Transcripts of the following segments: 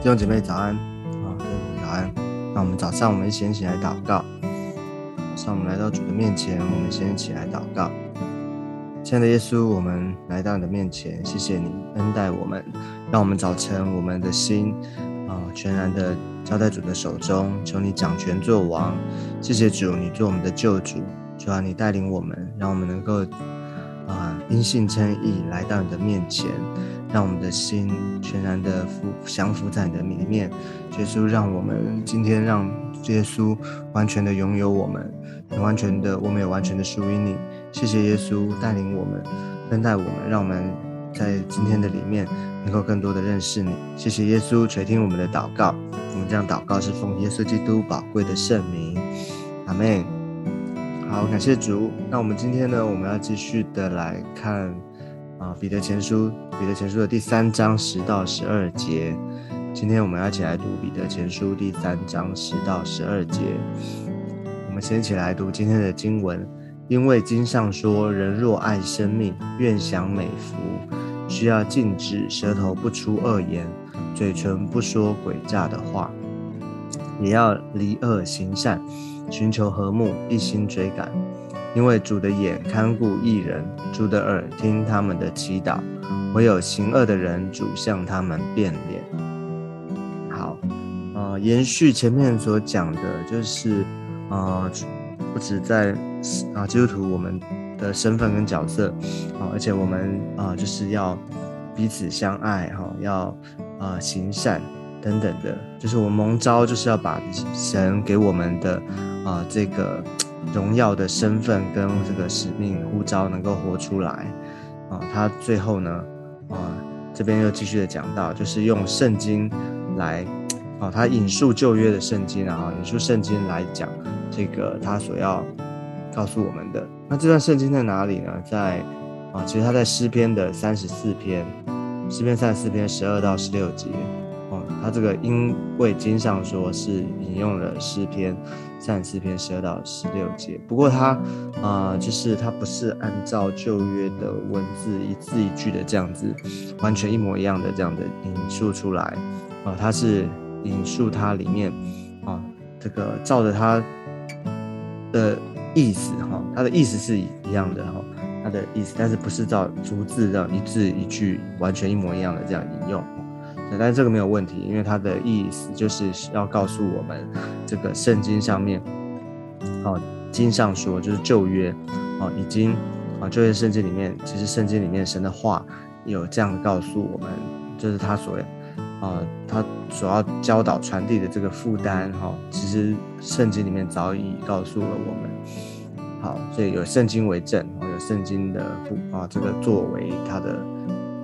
弟兄姐妹早安啊，弟兄早安。那我们早上我们先起来祷告。早上我们来到主的面前，我们先起来祷告。亲爱的耶稣，我们来到你的面前，谢谢你恩待我们，让我们早晨我们的心啊全然的交在主的手中，求你掌权作王。谢谢主，你做我们的救主，主啊，你带领我们，让我们能够啊因信称义来到你的面前。让我们的心全然的服降服在你的里面，耶稣，让我们今天让耶稣完全的拥有我们，完全的，我们也完全的属于你。谢谢耶稣带领我们，恩待我们，让我们在今天的里面能够更多的认识你。谢谢耶稣垂听我们的祷告，我们这样祷告是奉耶稣基督宝贵的圣名，阿门。好，感谢主。那我们今天呢，我们要继续的来看。啊，彼得前书，彼得前书的第三章十到十二节。今天我们要一起来读彼得前书第三章十到十二节。我们先一起来读今天的经文，因为经上说：“人若爱生命，愿享美福，需要禁止舌头不出恶言，嘴唇不说诡诈的话，也要离恶行善，寻求和睦，一心追赶。”因为主的眼看顾一人，主的耳听他们的祈祷，唯有行恶的人，主向他们变脸。好，呃，延续前面所讲的，就是呃，不止在啊基督徒我们的身份跟角色啊，而且我们啊就是要彼此相爱哈，要啊行善等等的，就是我们蒙召就是要把神给我们的啊这个。荣耀的身份跟这个使命呼召能够活出来啊！他最后呢，这边又继续的讲到，就是用圣经来哦，他引述旧约的圣经然后，引述圣经来讲这个他所要告诉我们的。那这段圣经在哪里呢？在啊，其实他在诗篇的三十四篇，诗篇三十四篇十二到十六节，他这个因为经上说是引用了诗篇。三十四篇十二到十六节，不过它啊，就是它不是按照旧约的文字一字一句的这样子，完全一模一样的这样的引述出来啊，它是引述它里面啊，这个照着它的意思哈，它的意思是一样的哈，它的意思，但是不是照逐字这样一字一句完全一模一样的这样引用。但是这个没有问题，因为它的意思就是要告诉我们，这个圣经上面，哦，经上说就是旧约，哦，已经，啊，旧约圣经里面，其实圣经里面神的话有这样告诉我们，就是他所，啊，他所要教导传递的这个负担，哈，其实圣经里面早已告诉了我们，好，所以有圣经为证，有圣经的不啊，这个作为他的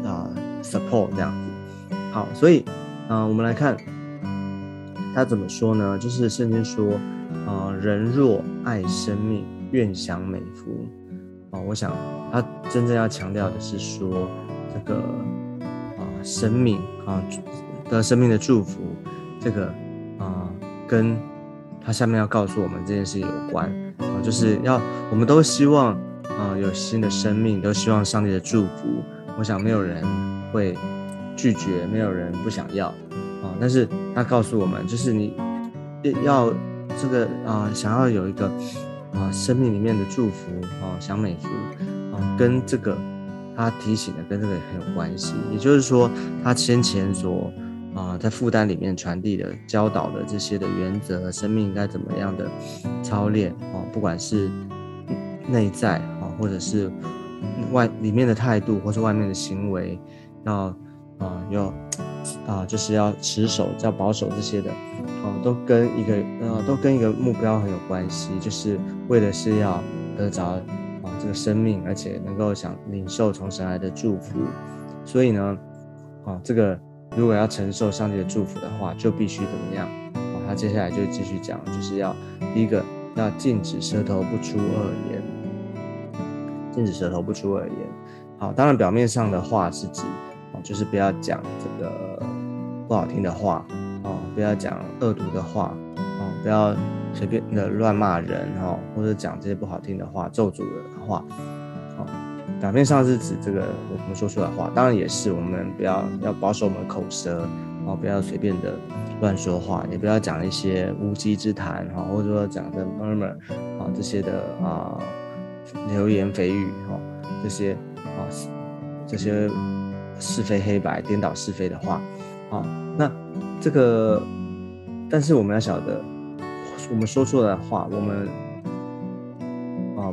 啊 support 这样子。好，所以，嗯，我们来看他怎么说呢？就是圣经说，呃，人若爱生命，愿享美福。啊，我想他真正要强调的是说，这个啊，生命啊的生命的祝福，这个啊，跟他下面要告诉我们这件事有关啊，就是要我们都希望啊有新的生命，都希望上帝的祝福。我想没有人会。拒绝没有人不想要啊，但是他告诉我们，就是你要这个啊，想要有一个啊生命里面的祝福啊，享美福啊，跟这个他提醒的跟这个很有关系。也就是说，他先前所啊在负担里面传递的教导的这些的原则，生命应该怎么样的操练啊，不管是内在啊，或者是外里面的态度，或是外面的行为，要。啊，要啊，就是要持守、要保守这些的，啊，都跟一个呃，都跟一个目标很有关系，就是为的是要得着啊这个生命，而且能够想领受从神来的祝福。所以呢，啊，这个如果要承受上帝的祝福的话，就必须怎么样？啊，他接下来就继续讲，就是要第一个要禁止舌头不出恶言，禁止舌头不出恶言。好，当然表面上的话是指。就是不要讲这个不好听的话哦，不要讲恶毒的话哦，不要随便的乱骂人哦，或者讲这些不好听的话、咒诅人的话哦。表面上是指这个我们说出来的话，当然也是我们不要要保守我们的口舌，哦，不要随便的乱说话，也不要讲一些无稽之谈，哈，或者说讲的 murmur，啊，这些的啊流言蜚语，哈，这些啊这些是非黑白、颠倒是非的话，啊，那这个，但是我们要晓得，我们说出来的话，我们啊，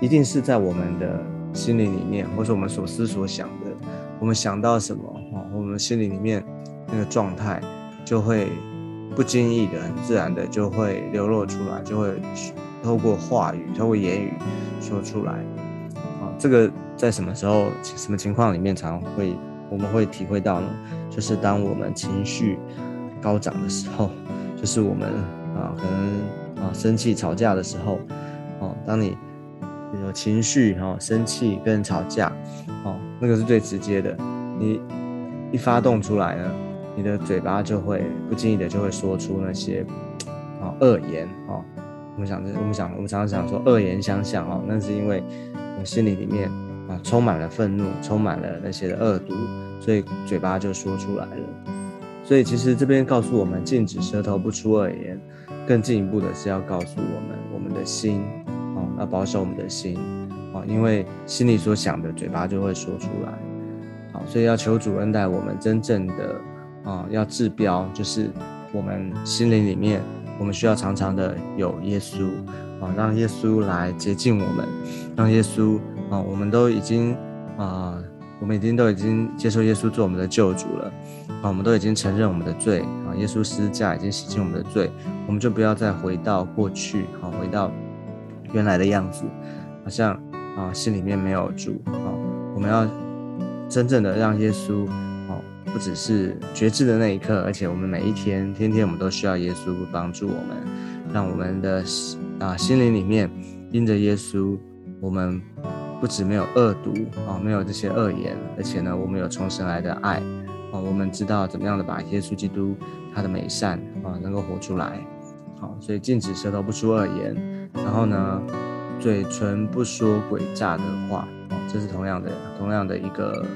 一定是在我们的。心灵里面，或是我们所思所想的，我们想到什么啊？我们心里里面那个状态，就会不经意的、很自然的就会流露出来，就会透过话语、透过言语说出来。啊，这个在什么时候、什么情况里面常会我们会体会到呢？就是当我们情绪高涨的时候，就是我们啊，可能啊生气、吵架的时候，哦，当你。有情绪哈，生气跟吵架，哦，那个是最直接的。你一发动出来呢，你的嘴巴就会不经意的就会说出那些啊恶言哦。我们想，我们想，我们常常想说恶言相向哦，那是因为我心里里面啊充满了愤怒，充满了那些的恶毒，所以嘴巴就说出来了。所以其实这边告诉我们，禁止舌头不出恶言，更进一步的是要告诉我们，我们的心啊。要保守我们的心，啊，因为心里所想的，嘴巴就会说出来，好，所以要求主恩待我们，真正的啊，要治标，就是我们心灵里面，我们需要常常的有耶稣，啊，让耶稣来接近我们，让耶稣啊，我们都已经啊，我们已经都已经接受耶稣做我们的救主了，啊，我们都已经承认我们的罪，啊，耶稣施价已经洗净我们的罪，我们就不要再回到过去，啊，回到。原来的样子，好像啊，心里面没有主啊。我们要真正的让耶稣哦，不只是觉知的那一刻，而且我们每一天、天天，我们都需要耶稣帮助我们，让我们的啊心灵里面因着耶稣，我们不止没有恶毒啊，没有这些恶言，而且呢，我们有重生来的爱啊。我们知道怎么样的把耶稣基督他的美善啊，能够活出来。好，所以禁止舌头不出恶言，然后呢，嘴唇不说诡诈的话，哦，这是同样的，同样的一个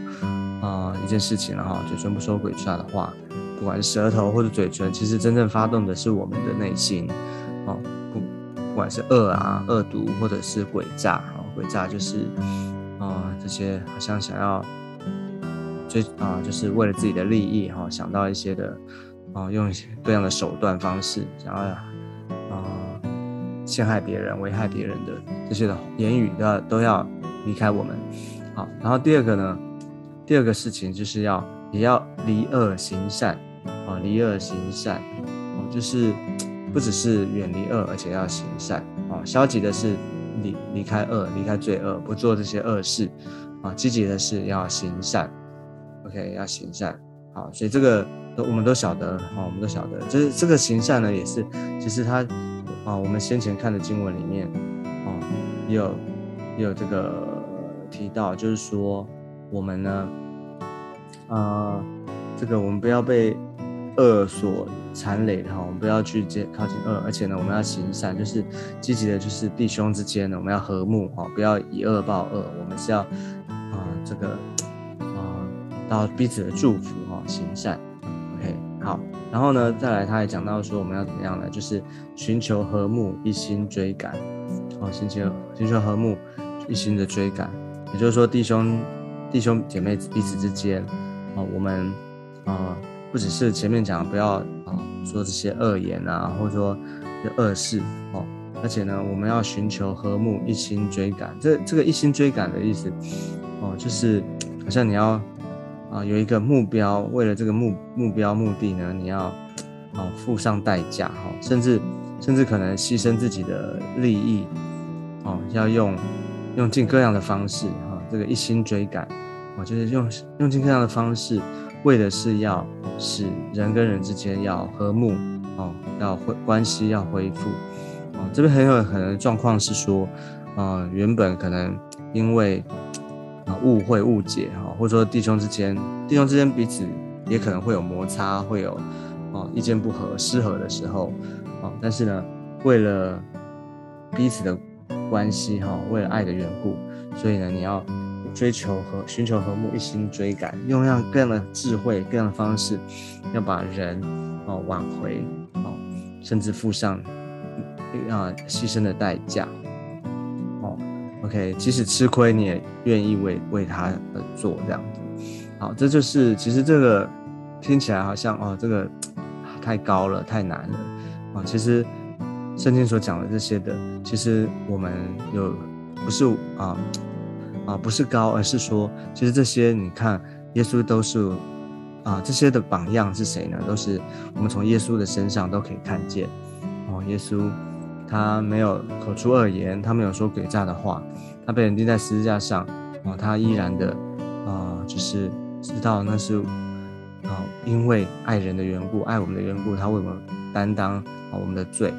啊一件事情了哈。嘴唇不说诡诈的话，不管是舌头或者嘴唇，其实真正发动的是我们的内心，哦，不管是恶啊、恶毒或者是诡诈，啊，诡诈就是啊这些好像想要追啊，就是为了自己的利益哈，想到一些的啊，用各样的手段方式想要。陷害别人、危害别人的这些的言语，都要都要离开我们。好，然后第二个呢，第二个事情就是要也要离恶行善啊，离恶行善哦，就是不只是远离恶，而且要行善啊。消极的是离离开恶，离开罪恶，不做这些恶事啊。积极的是要行善，OK，要行善。好，所以这个都我们都晓得啊，我们都晓得，就是这个行善呢，也是其实它。啊，我们先前看的经文里面，啊，有也有这个提到，就是说我们呢，啊，这个我们不要被恶所缠累哈，我们不要去接靠近恶，而且呢，我们要行善，就是积极的，就是弟兄之间呢，我们要和睦哈，不要以恶报恶，我们是要啊，这个啊，到彼此的祝福哈，行善，OK，好。然后呢，再来，他也讲到说，我们要怎么样呢？就是寻求和睦，一心追赶，哦，寻求寻求和睦，一心的追赶。也就是说，弟兄弟兄姐妹彼此之间，啊，我们啊，不只是前面讲不要啊说这些恶言啊，或者说这恶事哦，而且呢，我们要寻求和睦，一心追赶。这这个一心追赶的意思，哦，就是好像你要。啊，有一个目标，为了这个目目标目的呢，你要啊付上代价哈，甚至甚至可能牺牲自己的利益，哦，要用用尽各样的方式哈，这个一心追赶，我就是用用尽各样的方式，为的是要使人跟人之间要和睦哦，要恢关系要恢复哦，这边很有可能状况是说，啊，原本可能因为。啊，误会、误解哈，或者说弟兄之间，弟兄之间彼此也可能会有摩擦，会有啊意见不合、失和的时候啊。但是呢，为了彼此的关系哈，为了爱的缘故，所以呢，你要追求和寻求和睦，一心追赶，用样各样的智慧、各样的方式，要把人哦挽回哦，甚至付上啊牺牲的代价哦。OK，即使吃亏，你也愿意为为他而做这样子。好，这就是其实这个听起来好像哦，这个太高了，太难了啊。其实圣经所讲的这些的，其实我们有不是啊。啊，不是高，而是说，其实这些你看，耶稣都是啊，这些的榜样是谁呢？都是我们从耶稣的身上都可以看见。哦，耶稣他没有口出恶言，他没有说诡诈的话，他被人钉在十字架上，哦，他依然的啊，就是知道那是啊，因为爱人的缘故，爱我们的缘故，他为我们担当啊我们的罪，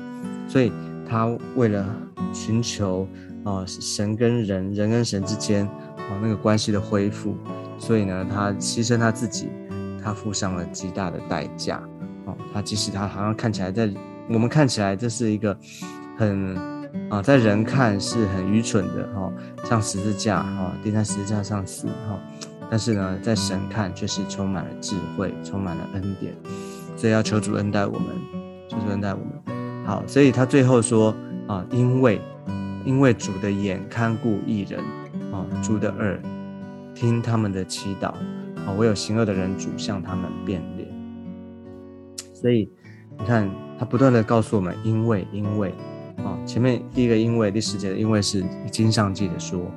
所以他为了寻求。哦，神跟人，人跟神之间，哦，那个关系的恢复，所以呢，他牺牲他自己，他付上了极大的代价。哦，他即使他好像看起来在我们看起来这是一个很啊，在人看是很愚蠢的，哈，像十字架，哈，钉在十字架上死，哈，但是呢，在神看却是充满了智慧，充满了恩典，所以要求主恩待我们，求主恩待我们。好，所以他最后说啊，因为。因为主的眼看顾一人，啊，主的耳听他们的祈祷，啊，唯有行恶的人主向他们变脸。所以你看，他不断的告诉我们，因为，因为，啊，前面第一个因为第十节的因为是经上记的说，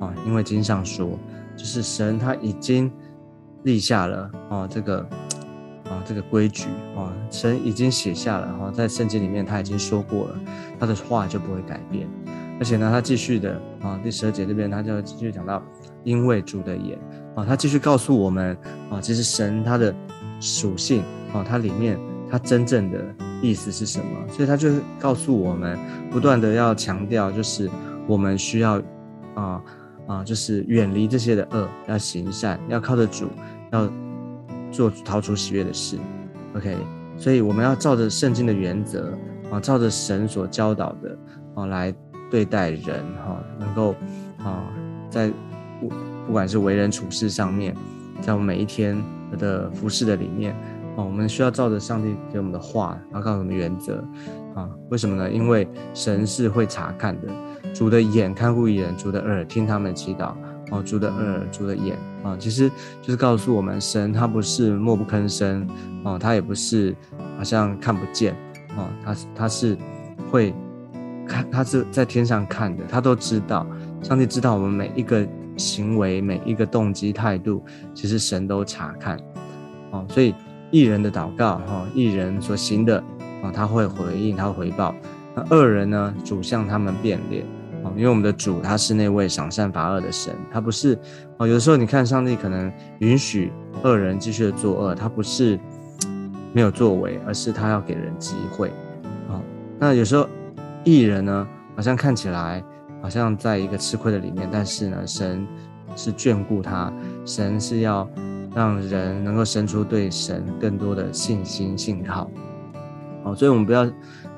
啊，因为经上说，就是神他已经立下了，啊，这个，啊，这个规矩，啊，神已经写下了，哈，在圣经里面他已经说过了，他的话就不会改变。而且呢，他继续的啊，第十二节这边他就继续讲到，因为主的眼啊，他继续告诉我们啊，其实神他的属性啊，它里面它真正的意思是什么？所以他就告诉我们，不断的要强调，就是我们需要啊啊，就是远离这些的恶，要行善，要靠着主，要做逃出喜悦的事。OK，所以我们要照着圣经的原则啊，照着神所教导的啊来。对待人哈，能够啊，在不不管是为人处事上面，在我们每一天的服饰的里面啊，我们需要照着上帝给我们的话，然后告诉我们原则啊。为什么呢？因为神是会查看的，主的眼看顾一人，主的耳听他们祈祷哦，主的耳，主的眼啊，其实就是告诉我们，神他不是默不吭声哦，他也不是好像看不见哦，他他是会。看，他是在天上看的，他都知道。上帝知道我们每一个行为、每一个动机、态度，其实神都查看。哦，所以艺人的祷告，哈，艺人所行的，啊，他会回应，他会回报。那恶人呢，主向他们变脸。哦，因为我们的主他是那位赏善罚恶的神，他不是。哦，有的时候你看上帝可能允许恶人继续的作恶，他不是 没有作为，而是他要给人机会。哦，那有时候。艺人呢，好像看起来好像在一个吃亏的里面，但是呢，神是眷顾他，神是要让人能够生出对神更多的信心信靠。哦，所以我们不要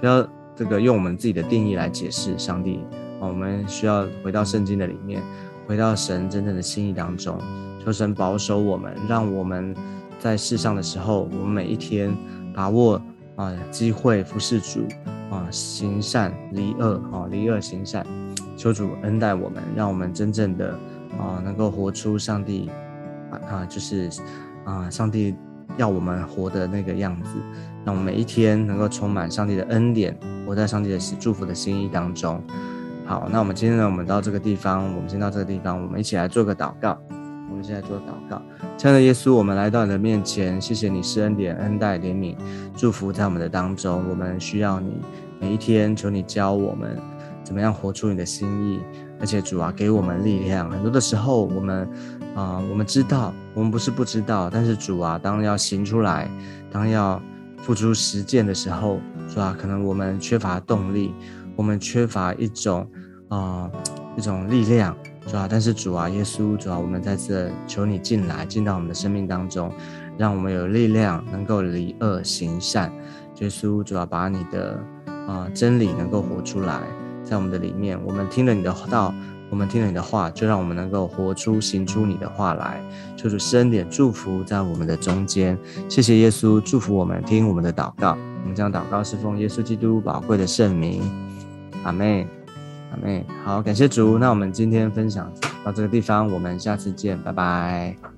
不要这个用我们自己的定义来解释上帝。哦，我们需要回到圣经的里面，回到神真正的心意当中，求神保守我们，让我们在世上的时候，我们每一天把握啊机会服侍主。啊，行善离恶，啊，离恶行善，求主恩待我们，让我们真正的啊，能够活出上帝啊，就是啊，上帝要我们活的那个样子，让我们每一天能够充满上帝的恩典，活在上帝的祝福的心意当中。好，那我们今天呢，我们到这个地方，我们先到这个地方，我们一起来做个祷告。我们现在做祷告，亲爱的耶稣，我们来到你的面前，谢谢你施恩典、恩待、怜悯、祝福在我们的当中。我们需要你每一天，求你教我们怎么样活出你的心意，而且主啊，给我们力量。很多的时候，我们啊，我们知道，我们不是不知道，但是主啊，当要行出来，当要付出实践的时候，主啊，可能我们缺乏动力，我们缺乏一种啊一种力量。主啊，但是主啊，耶稣，主啊，我们再次求你进来，进到我们的生命当中，让我们有力量，能够离恶行善。耶稣，主啊，把你的啊、真理能够活出来，在我们的里面，我们听了你的道。我们听了你的话，就让我们能够活出、行出你的话来。求主深点祝福在我们的中间。谢谢耶稣祝福我们，听我们的祷告。我们将祷告是奉耶稣基督宝贵的圣名，阿妹。阿妹，好，感谢主。那我们今天分享到这个地方，我们下次见，拜拜。